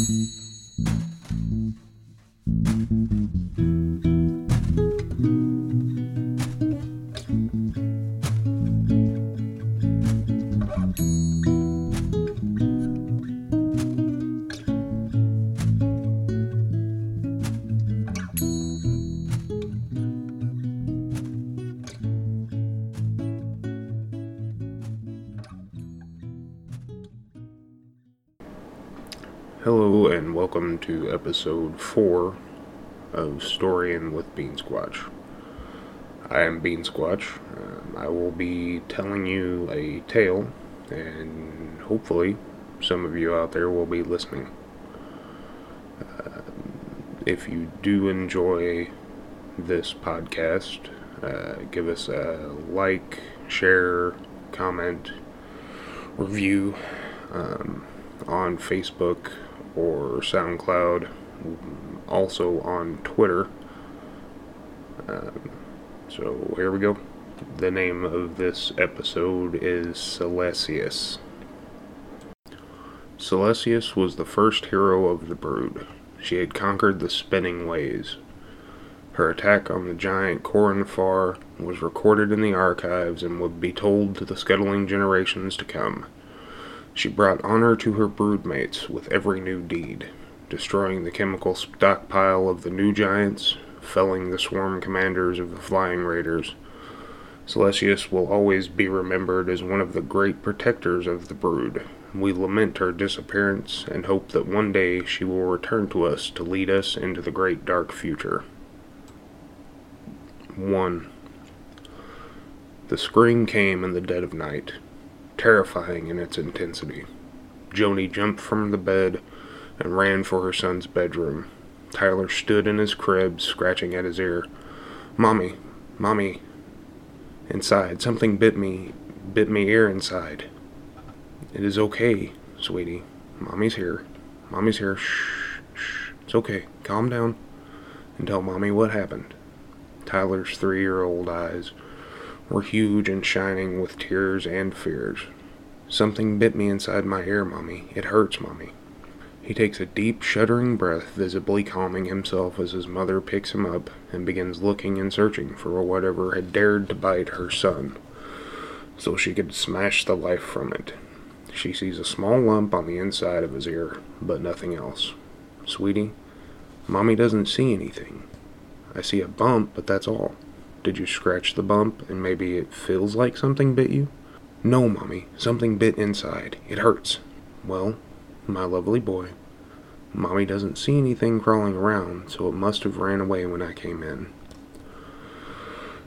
Welcome to episode 4 of Storying with Bean Squatch. I am Bean Squatch. Um, I will be telling you a tale, and hopefully, some of you out there will be listening. Uh, if you do enjoy this podcast, uh, give us a like, share, comment, review um, on Facebook or SoundCloud, also on Twitter. Um, so here we go. The name of this episode is Silesius. Silesius was the first hero of the brood. She had conquered the spinning ways. Her attack on the giant Korinfar was recorded in the archives and would be told to the scuttling generations to come. She brought honor to her broodmates with every new deed, destroying the chemical stockpile of the new giants, felling the swarm commanders of the flying raiders. Celestius will always be remembered as one of the great protectors of the brood. We lament her disappearance and hope that one day she will return to us to lead us into the great dark future. 1. The scream came in the dead of night terrifying in its intensity. Joni jumped from the bed and ran for her son's bedroom. Tyler stood in his crib, scratching at his ear. Mommy, Mommy. Inside, something bit me, bit me ear inside. It is okay, sweetie. Mommy's here. Mommy's here. Shh, shh. It's okay. Calm down and tell Mommy what happened. Tyler's three year old eyes were huge and shining with tears and fears. Something bit me inside my ear, Mummy. It hurts, Mummy. He takes a deep, shuddering breath, visibly calming himself as his mother picks him up and begins looking and searching for whatever had dared to bite her son, so she could smash the life from it. She sees a small lump on the inside of his ear, but nothing else. Sweetie, Mommy doesn't see anything. I see a bump, but that's all. Did you scratch the bump and maybe it feels like something bit you? No, Mommy, something bit inside. It hurts. Well, my lovely boy, Mommy doesn't see anything crawling around, so it must have ran away when I came in.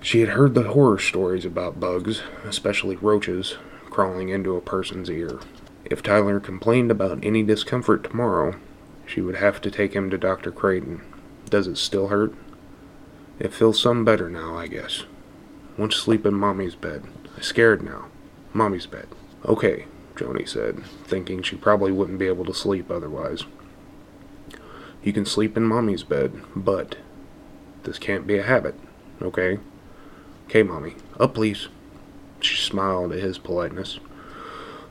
She had heard the horror stories about bugs, especially roaches, crawling into a person's ear. If Tyler complained about any discomfort tomorrow, she would have to take him to Dr. Creighton. Does it still hurt? It feels some better now, I guess. Want to sleep in Mommy's bed. I'm scared now. Mommy's bed. Okay, Joni said, thinking she probably wouldn't be able to sleep otherwise. You can sleep in Mommy's bed, but this can't be a habit, okay? Okay, Mommy. Up, please. She smiled at his politeness.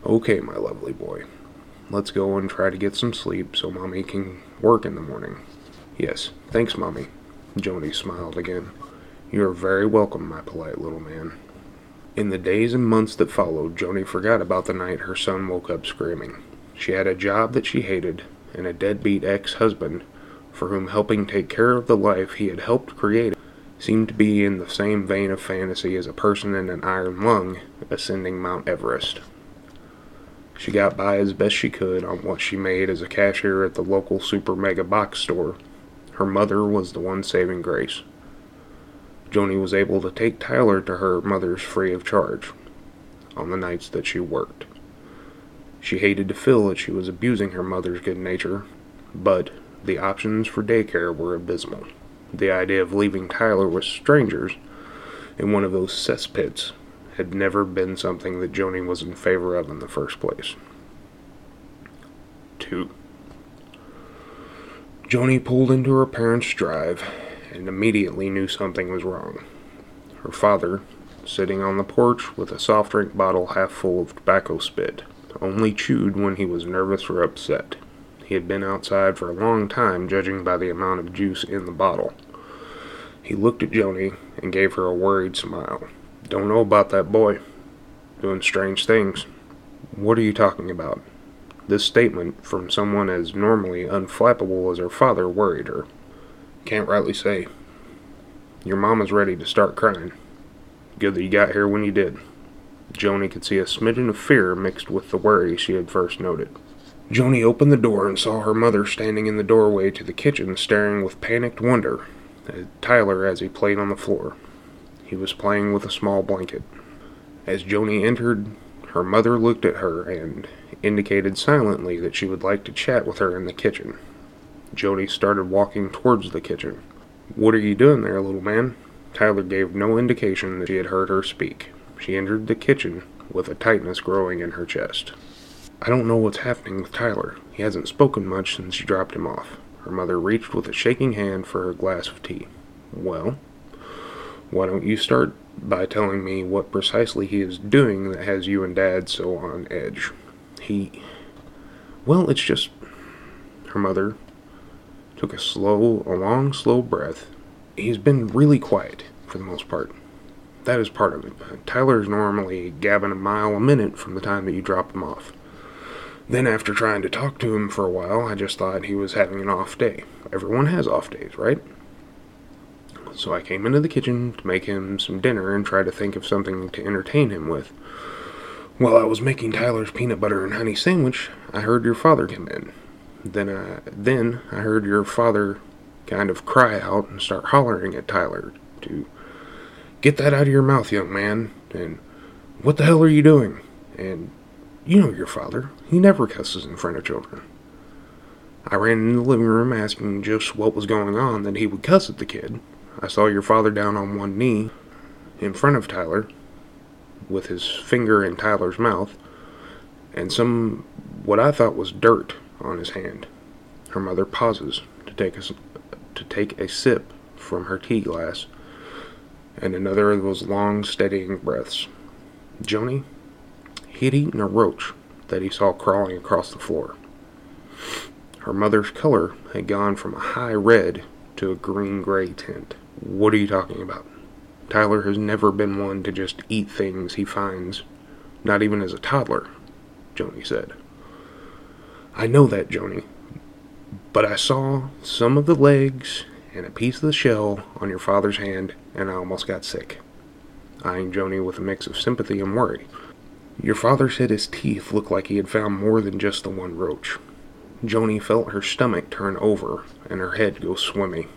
Okay, my lovely boy. Let's go and try to get some sleep so Mommy can work in the morning. Yes, thanks, Mommy. Joni smiled again. You are very welcome, my polite little man. In the days and months that followed, Joni forgot about the night her son woke up screaming. She had a job that she hated, and a deadbeat ex husband, for whom helping take care of the life he had helped create seemed to be in the same vein of fantasy as a person in an iron lung ascending Mount Everest. She got by as best she could on what she made as a cashier at the local super mega box store her mother was the one saving grace. Joni was able to take Tyler to her mother's free of charge on the nights that she worked. She hated to feel that she was abusing her mother's good nature, but the options for daycare were abysmal. The idea of leaving Tyler with strangers in one of those cesspits had never been something that Joni was in favor of in the first place. 2. Joni pulled into her parents' drive and immediately knew something was wrong. Her father, sitting on the porch with a soft drink bottle half full of tobacco spit, only chewed when he was nervous or upset. He had been outside for a long time, judging by the amount of juice in the bottle. He looked at Joni and gave her a worried smile. Don't know about that boy. Doing strange things. What are you talking about? This statement from someone as normally unflappable as her father worried her. Can't rightly say. Your mama's ready to start crying. Good that you got here when you did. Joni could see a smidgen of fear mixed with the worry she had first noted. Joni opened the door and saw her mother standing in the doorway to the kitchen, staring with panicked wonder at Tyler as he played on the floor. He was playing with a small blanket. As Joni entered, her mother looked at her and indicated silently that she would like to chat with her in the kitchen. Joni started walking towards the kitchen. What are you doing there, little man? Tyler gave no indication that she had heard her speak. She entered the kitchen with a tightness growing in her chest. I don't know what's happening with Tyler. He hasn't spoken much since you dropped him off. Her mother reached with a shaking hand for her glass of tea. Well, why don't you start by telling me what precisely he is doing that has you and Dad so on edge? He. Well, it's just. Her mother took a slow, a long, slow breath. He's been really quiet, for the most part. That is part of it. Tyler's normally gabbing a mile a minute from the time that you drop him off. Then, after trying to talk to him for a while, I just thought he was having an off day. Everyone has off days, right? So I came into the kitchen to make him some dinner and try to think of something to entertain him with. While I was making Tyler's peanut butter and honey sandwich, I heard your father come in. Then I, then I heard your father kind of cry out and start hollering at Tyler to get that out of your mouth, young man, and what the hell are you doing? And you know your father. He never cusses in front of children. I ran into the living room asking just what was going on that he would cuss at the kid. I saw your father down on one knee in front of Tyler with his finger in Tyler's mouth and some what I thought was dirt on his hand. Her mother pauses to take a, to take a sip from her tea glass and another of those long steadying breaths. Joni, he had eaten a roach that he saw crawling across the floor. Her mother's color had gone from a high red to a green gray tint. What are you talking about? Tyler has never been one to just eat things he finds, not even as a toddler, Joni said. I know that, Joni, but I saw some of the legs and a piece of the shell on your father's hand, and I almost got sick. Eyeing Joni with a mix of sympathy and worry. Your father said his teeth looked like he had found more than just the one roach. Joni felt her stomach turn over and her head go swimming.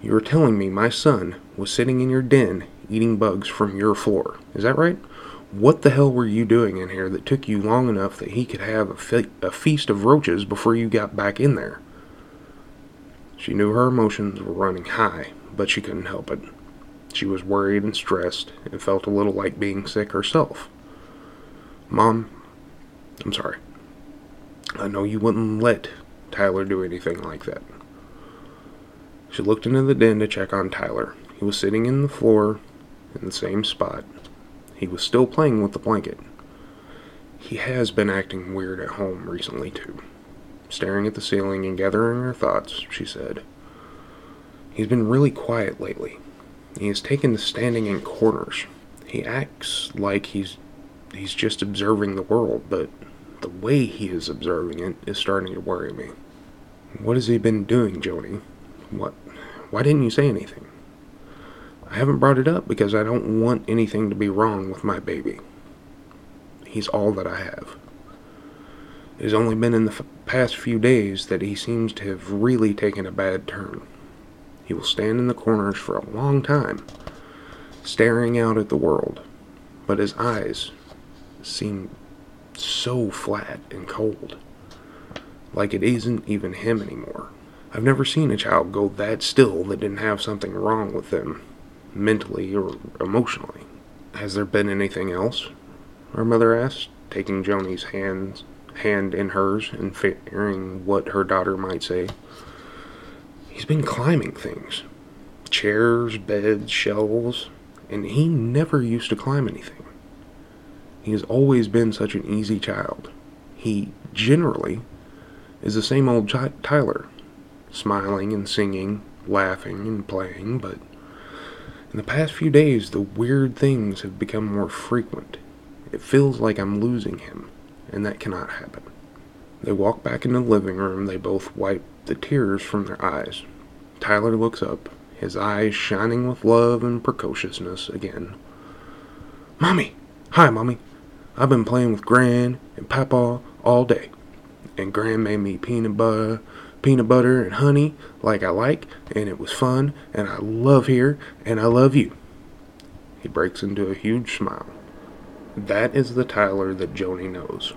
You were telling me my son was sitting in your den eating bugs from your floor. Is that right? What the hell were you doing in here that took you long enough that he could have a, fe- a feast of roaches before you got back in there? She knew her emotions were running high, but she couldn't help it. She was worried and stressed and felt a little like being sick herself. Mom, I'm sorry. I know you wouldn't let Tyler do anything like that. She looked into the den to check on Tyler. He was sitting in the floor in the same spot. He was still playing with the blanket. He has been acting weird at home recently, too. Staring at the ceiling and gathering her thoughts, she said. He's been really quiet lately. He has taken to standing in corners. He acts like he's he's just observing the world, but the way he is observing it is starting to worry me. What has he been doing, Joni? What? Why didn't you say anything? I haven't brought it up because I don't want anything to be wrong with my baby. He's all that I have. It has only been in the f- past few days that he seems to have really taken a bad turn. He will stand in the corners for a long time, staring out at the world, but his eyes seem so flat and cold, like it isn't even him anymore. I've never seen a child go that still that didn't have something wrong with them, mentally or emotionally. Has there been anything else? Her mother asked, taking Joni's hands, hand in hers and fearing what her daughter might say. He's been climbing things chairs, beds, shelves, and he never used to climb anything. He has always been such an easy child. He generally is the same old Tyler, smiling and singing, laughing and playing, but in the past few days, the weird things have become more frequent. It feels like I'm losing him, and that cannot happen. They walk back into the living room. They both wipe the tears from their eyes. Tyler looks up, his eyes shining with love and precociousness again. Mommy! Hi, Mommy! I've been playing with Gran and Papa all day, and Gran made me peanut butter, peanut butter and honey like I like, and it was fun, and I love here, and I love you. He breaks into a huge smile. That is the Tyler that Joni knows.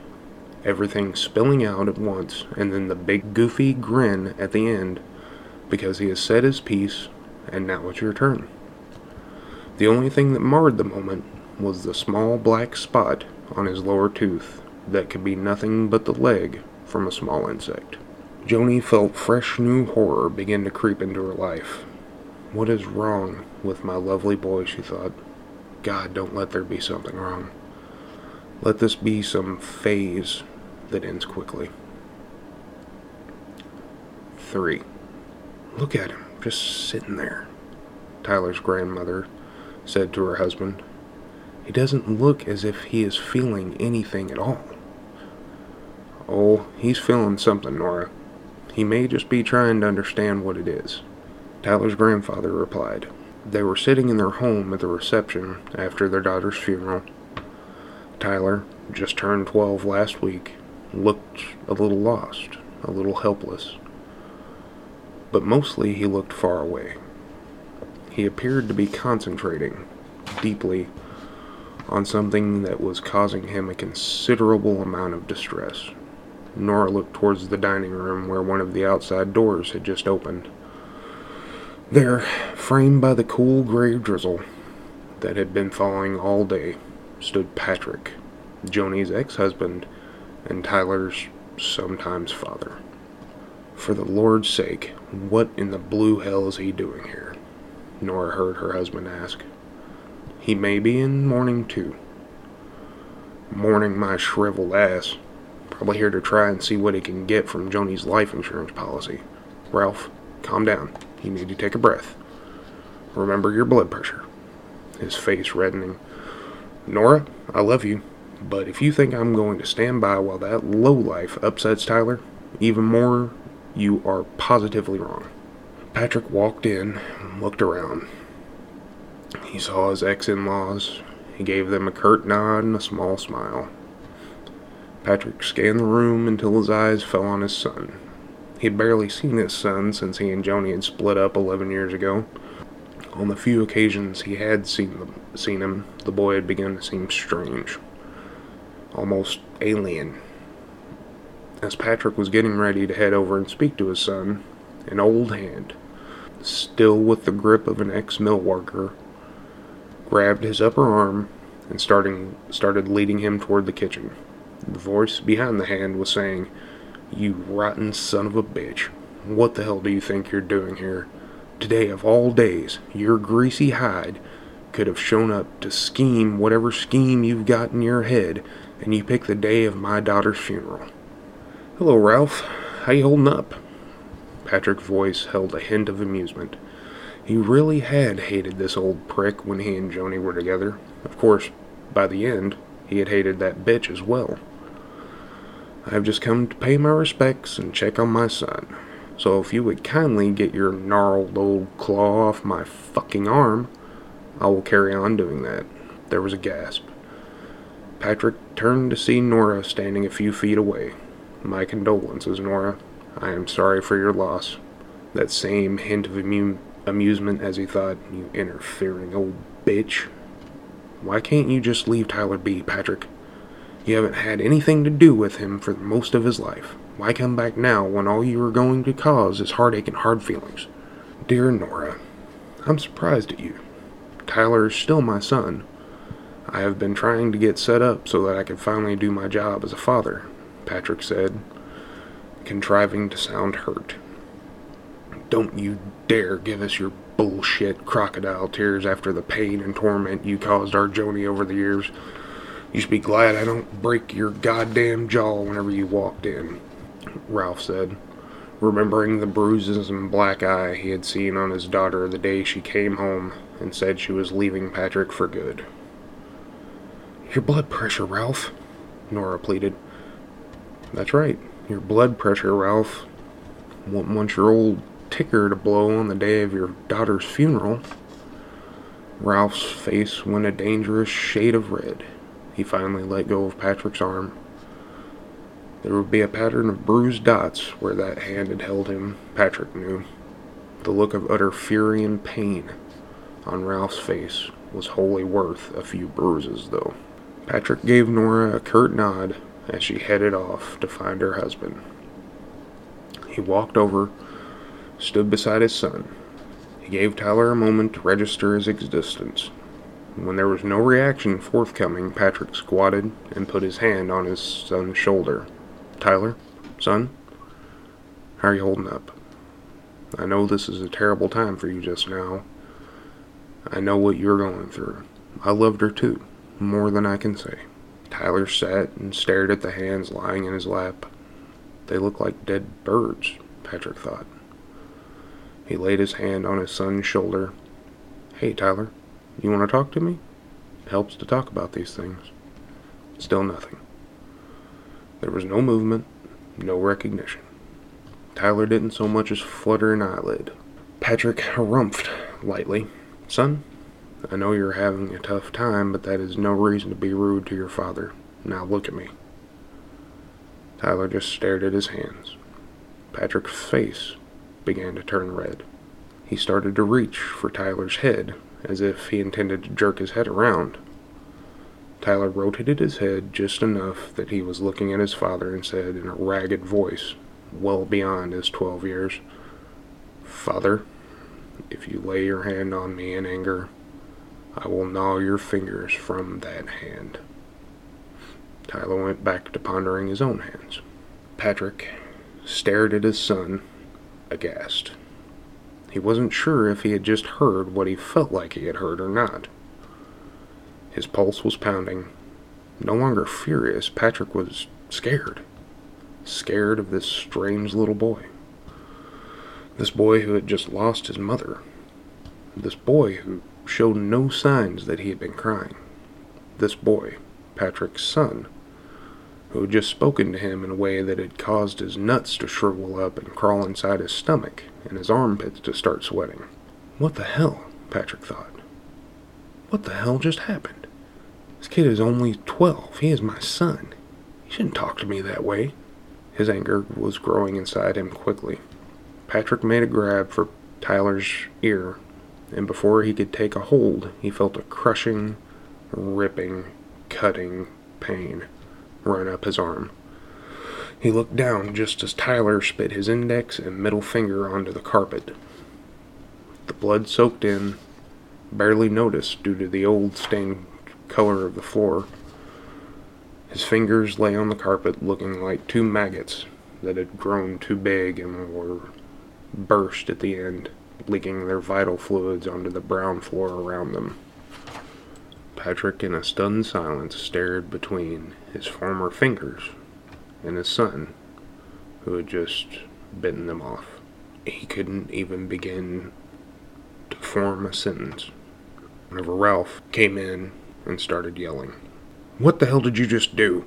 Everything spilling out at once, and then the big goofy grin at the end because he has said his piece, and now it's your turn. The only thing that marred the moment was the small black spot on his lower tooth that could be nothing but the leg from a small insect. Joni felt fresh new horror begin to creep into her life. What is wrong with my lovely boy, she thought. God, don't let there be something wrong. Let this be some phase that ends quickly. 3. Look at him, just sitting there, Tyler's grandmother said to her husband. He doesn't look as if he is feeling anything at all. Oh, he's feeling something, Nora. He may just be trying to understand what it is. Tyler's grandfather replied. They were sitting in their home at the reception after their daughter's funeral. Tyler, just turned 12 last week, looked a little lost, a little helpless. But mostly he looked far away. He appeared to be concentrating deeply on something that was causing him a considerable amount of distress. Nora looked towards the dining room where one of the outside doors had just opened. There, framed by the cool gray drizzle that had been falling all day, stood Patrick, Joni's ex husband, and Tyler's sometimes father. For the Lord's sake, what in the blue hell is he doing here? Nora heard her husband ask. He may be in mourning too. Mourning my shriveled ass. Probably here to try and see what he can get from Joni's life insurance policy. Ralph, calm down. You need to take a breath. Remember your blood pressure. His face reddening. Nora, I love you, but if you think I'm going to stand by while that lowlife upsets Tyler even more, you are positively wrong. Patrick walked in and looked around. He saw his ex in laws. He gave them a curt nod and a small smile. Patrick scanned the room until his eyes fell on his son. He had barely seen his son since he and Joni had split up 11 years ago. On the few occasions he had seen, them, seen him, the boy had begun to seem strange, almost alien. As Patrick was getting ready to head over and speak to his son, an old hand, still with the grip of an ex mill worker, grabbed his upper arm and starting, started leading him toward the kitchen. The voice behind the hand was saying, You rotten son of a bitch. What the hell do you think you're doing here? Today, of all days, your greasy hide could have shown up to scheme whatever scheme you've got in your head, and you pick the day of my daughter's funeral. Hello, Ralph. How you holding up? Patrick's voice held a hint of amusement. He really had hated this old prick when he and Joni were together. Of course, by the end, he had hated that bitch as well. I have just come to pay my respects and check on my son. So if you would kindly get your gnarled old claw off my fucking arm, I will carry on doing that. There was a gasp. Patrick turned to see Nora standing a few feet away. My condolences, Nora. I am sorry for your loss. That same hint of amu- amusement as he thought, you interfering old bitch. Why can't you just leave Tyler be, Patrick? You haven't had anything to do with him for most of his life. Why come back now when all you are going to cause is heartache and hard feelings? Dear Nora, I'm surprised at you. Tyler is still my son. I have been trying to get set up so that I can finally do my job as a father, Patrick said, contriving to sound hurt. Don't you dare give us your bullshit crocodile tears after the pain and torment you caused our Joni over the years. You should be glad I don't break your goddamn jaw whenever you walked in. Ralph said, remembering the bruises and black eye he had seen on his daughter the day she came home and said she was leaving Patrick for good. Your blood pressure, Ralph, Nora pleaded. That's right, your blood pressure, Ralph. Want your old ticker to blow on the day of your daughter's funeral. Ralph's face went a dangerous shade of red. He finally let go of Patrick's arm. There would be a pattern of bruised dots where that hand had held him, Patrick knew. The look of utter fury and pain on Ralph's face was wholly worth a few bruises, though. Patrick gave Nora a curt nod as she headed off to find her husband. He walked over, stood beside his son. He gave Tyler a moment to register his existence. When there was no reaction forthcoming, Patrick squatted and put his hand on his son's shoulder. Tyler, son, how are you holding up? I know this is a terrible time for you just now. I know what you're going through. I loved her too, more than I can say. Tyler sat and stared at the hands lying in his lap. They looked like dead birds, Patrick thought. He laid his hand on his son's shoulder. Hey, Tyler, you want to talk to me? It helps to talk about these things. Still nothing. There was no movement, no recognition. Tyler didn't so much as flutter an eyelid. Patrick harumphed lightly. Son, I know you're having a tough time, but that is no reason to be rude to your father. Now look at me. Tyler just stared at his hands. Patrick's face began to turn red. He started to reach for Tyler's head, as if he intended to jerk his head around. Tyler rotated his head just enough that he was looking at his father and said in a ragged voice, well beyond his twelve years, Father, if you lay your hand on me in anger, I will gnaw your fingers from that hand. Tyler went back to pondering his own hands. Patrick stared at his son, aghast. He wasn't sure if he had just heard what he felt like he had heard or not. His pulse was pounding. No longer furious, Patrick was scared. Scared of this strange little boy. This boy who had just lost his mother. This boy who showed no signs that he had been crying. This boy, Patrick's son, who had just spoken to him in a way that had caused his nuts to shrivel up and crawl inside his stomach and his armpits to start sweating. What the hell? Patrick thought. What the hell just happened? This kid is only twelve. He is my son. He shouldn't talk to me that way. His anger was growing inside him quickly. Patrick made a grab for Tyler's ear and before he could take a hold, he felt a crushing, ripping, cutting pain run up his arm. He looked down just as Tyler spit his index and middle finger onto the carpet. The blood soaked in, barely noticed due to the old stained color of the floor. His fingers lay on the carpet looking like two maggots that had grown too big and were burst at the end leaking their vital fluids onto the brown floor around them. Patrick, in a stunned silence, stared between his former fingers and his son, who had just bitten them off. He couldn't even begin to form a sentence whenever Ralph came in and started yelling. What the hell did you just do?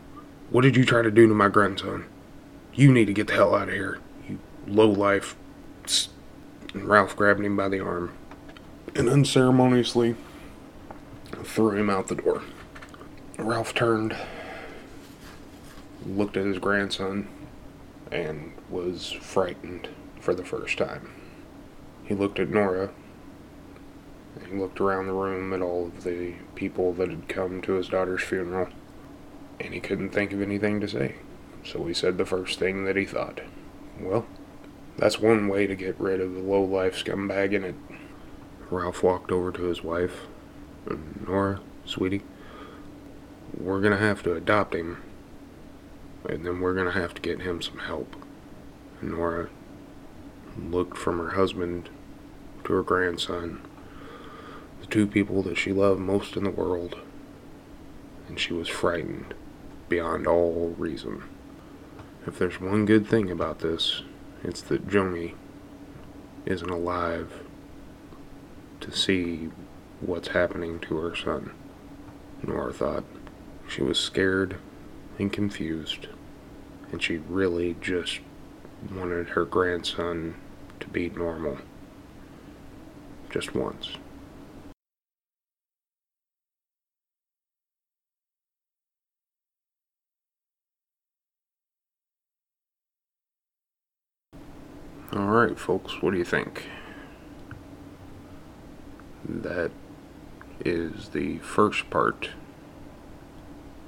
What did you try to do to my grandson? You need to get the hell out of here, you low life and Ralph grabbed him by the arm and unceremoniously threw him out the door. Ralph turned, looked at his grandson, and was frightened for the first time. He looked at Nora. He looked around the room at all of the people that had come to his daughter's funeral, and he couldn't think of anything to say. So he said the first thing that he thought. Well, that's one way to get rid of the low-life scumbag in it. Ralph walked over to his wife. Nora, sweetie, we're gonna have to adopt him. And then we're gonna have to get him some help. Nora looked from her husband to her grandson, the two people that she loved most in the world, and she was frightened beyond all reason. If there's one good thing about this, it's that Joni isn't alive to see what's happening to her son. Nora thought she was scared and confused, and she really just wanted her grandson to be normal. Just once. Alright, folks, what do you think? That is the first part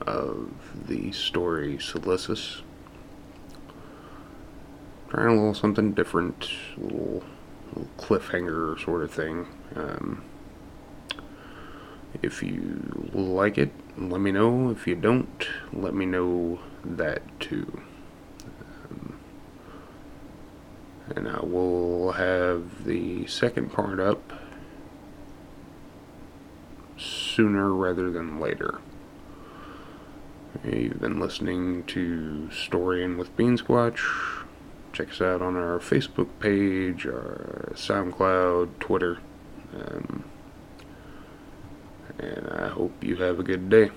of the story Silesius. Trying a little something different, a little, little cliffhanger sort of thing. Um, if you like it, let me know. If you don't, let me know that too. Um, and I will have the second part up sooner rather than later. You've been listening to Storying with Beansquatch. Check us out on our Facebook page, our SoundCloud, Twitter. Um, and I hope you have a good day.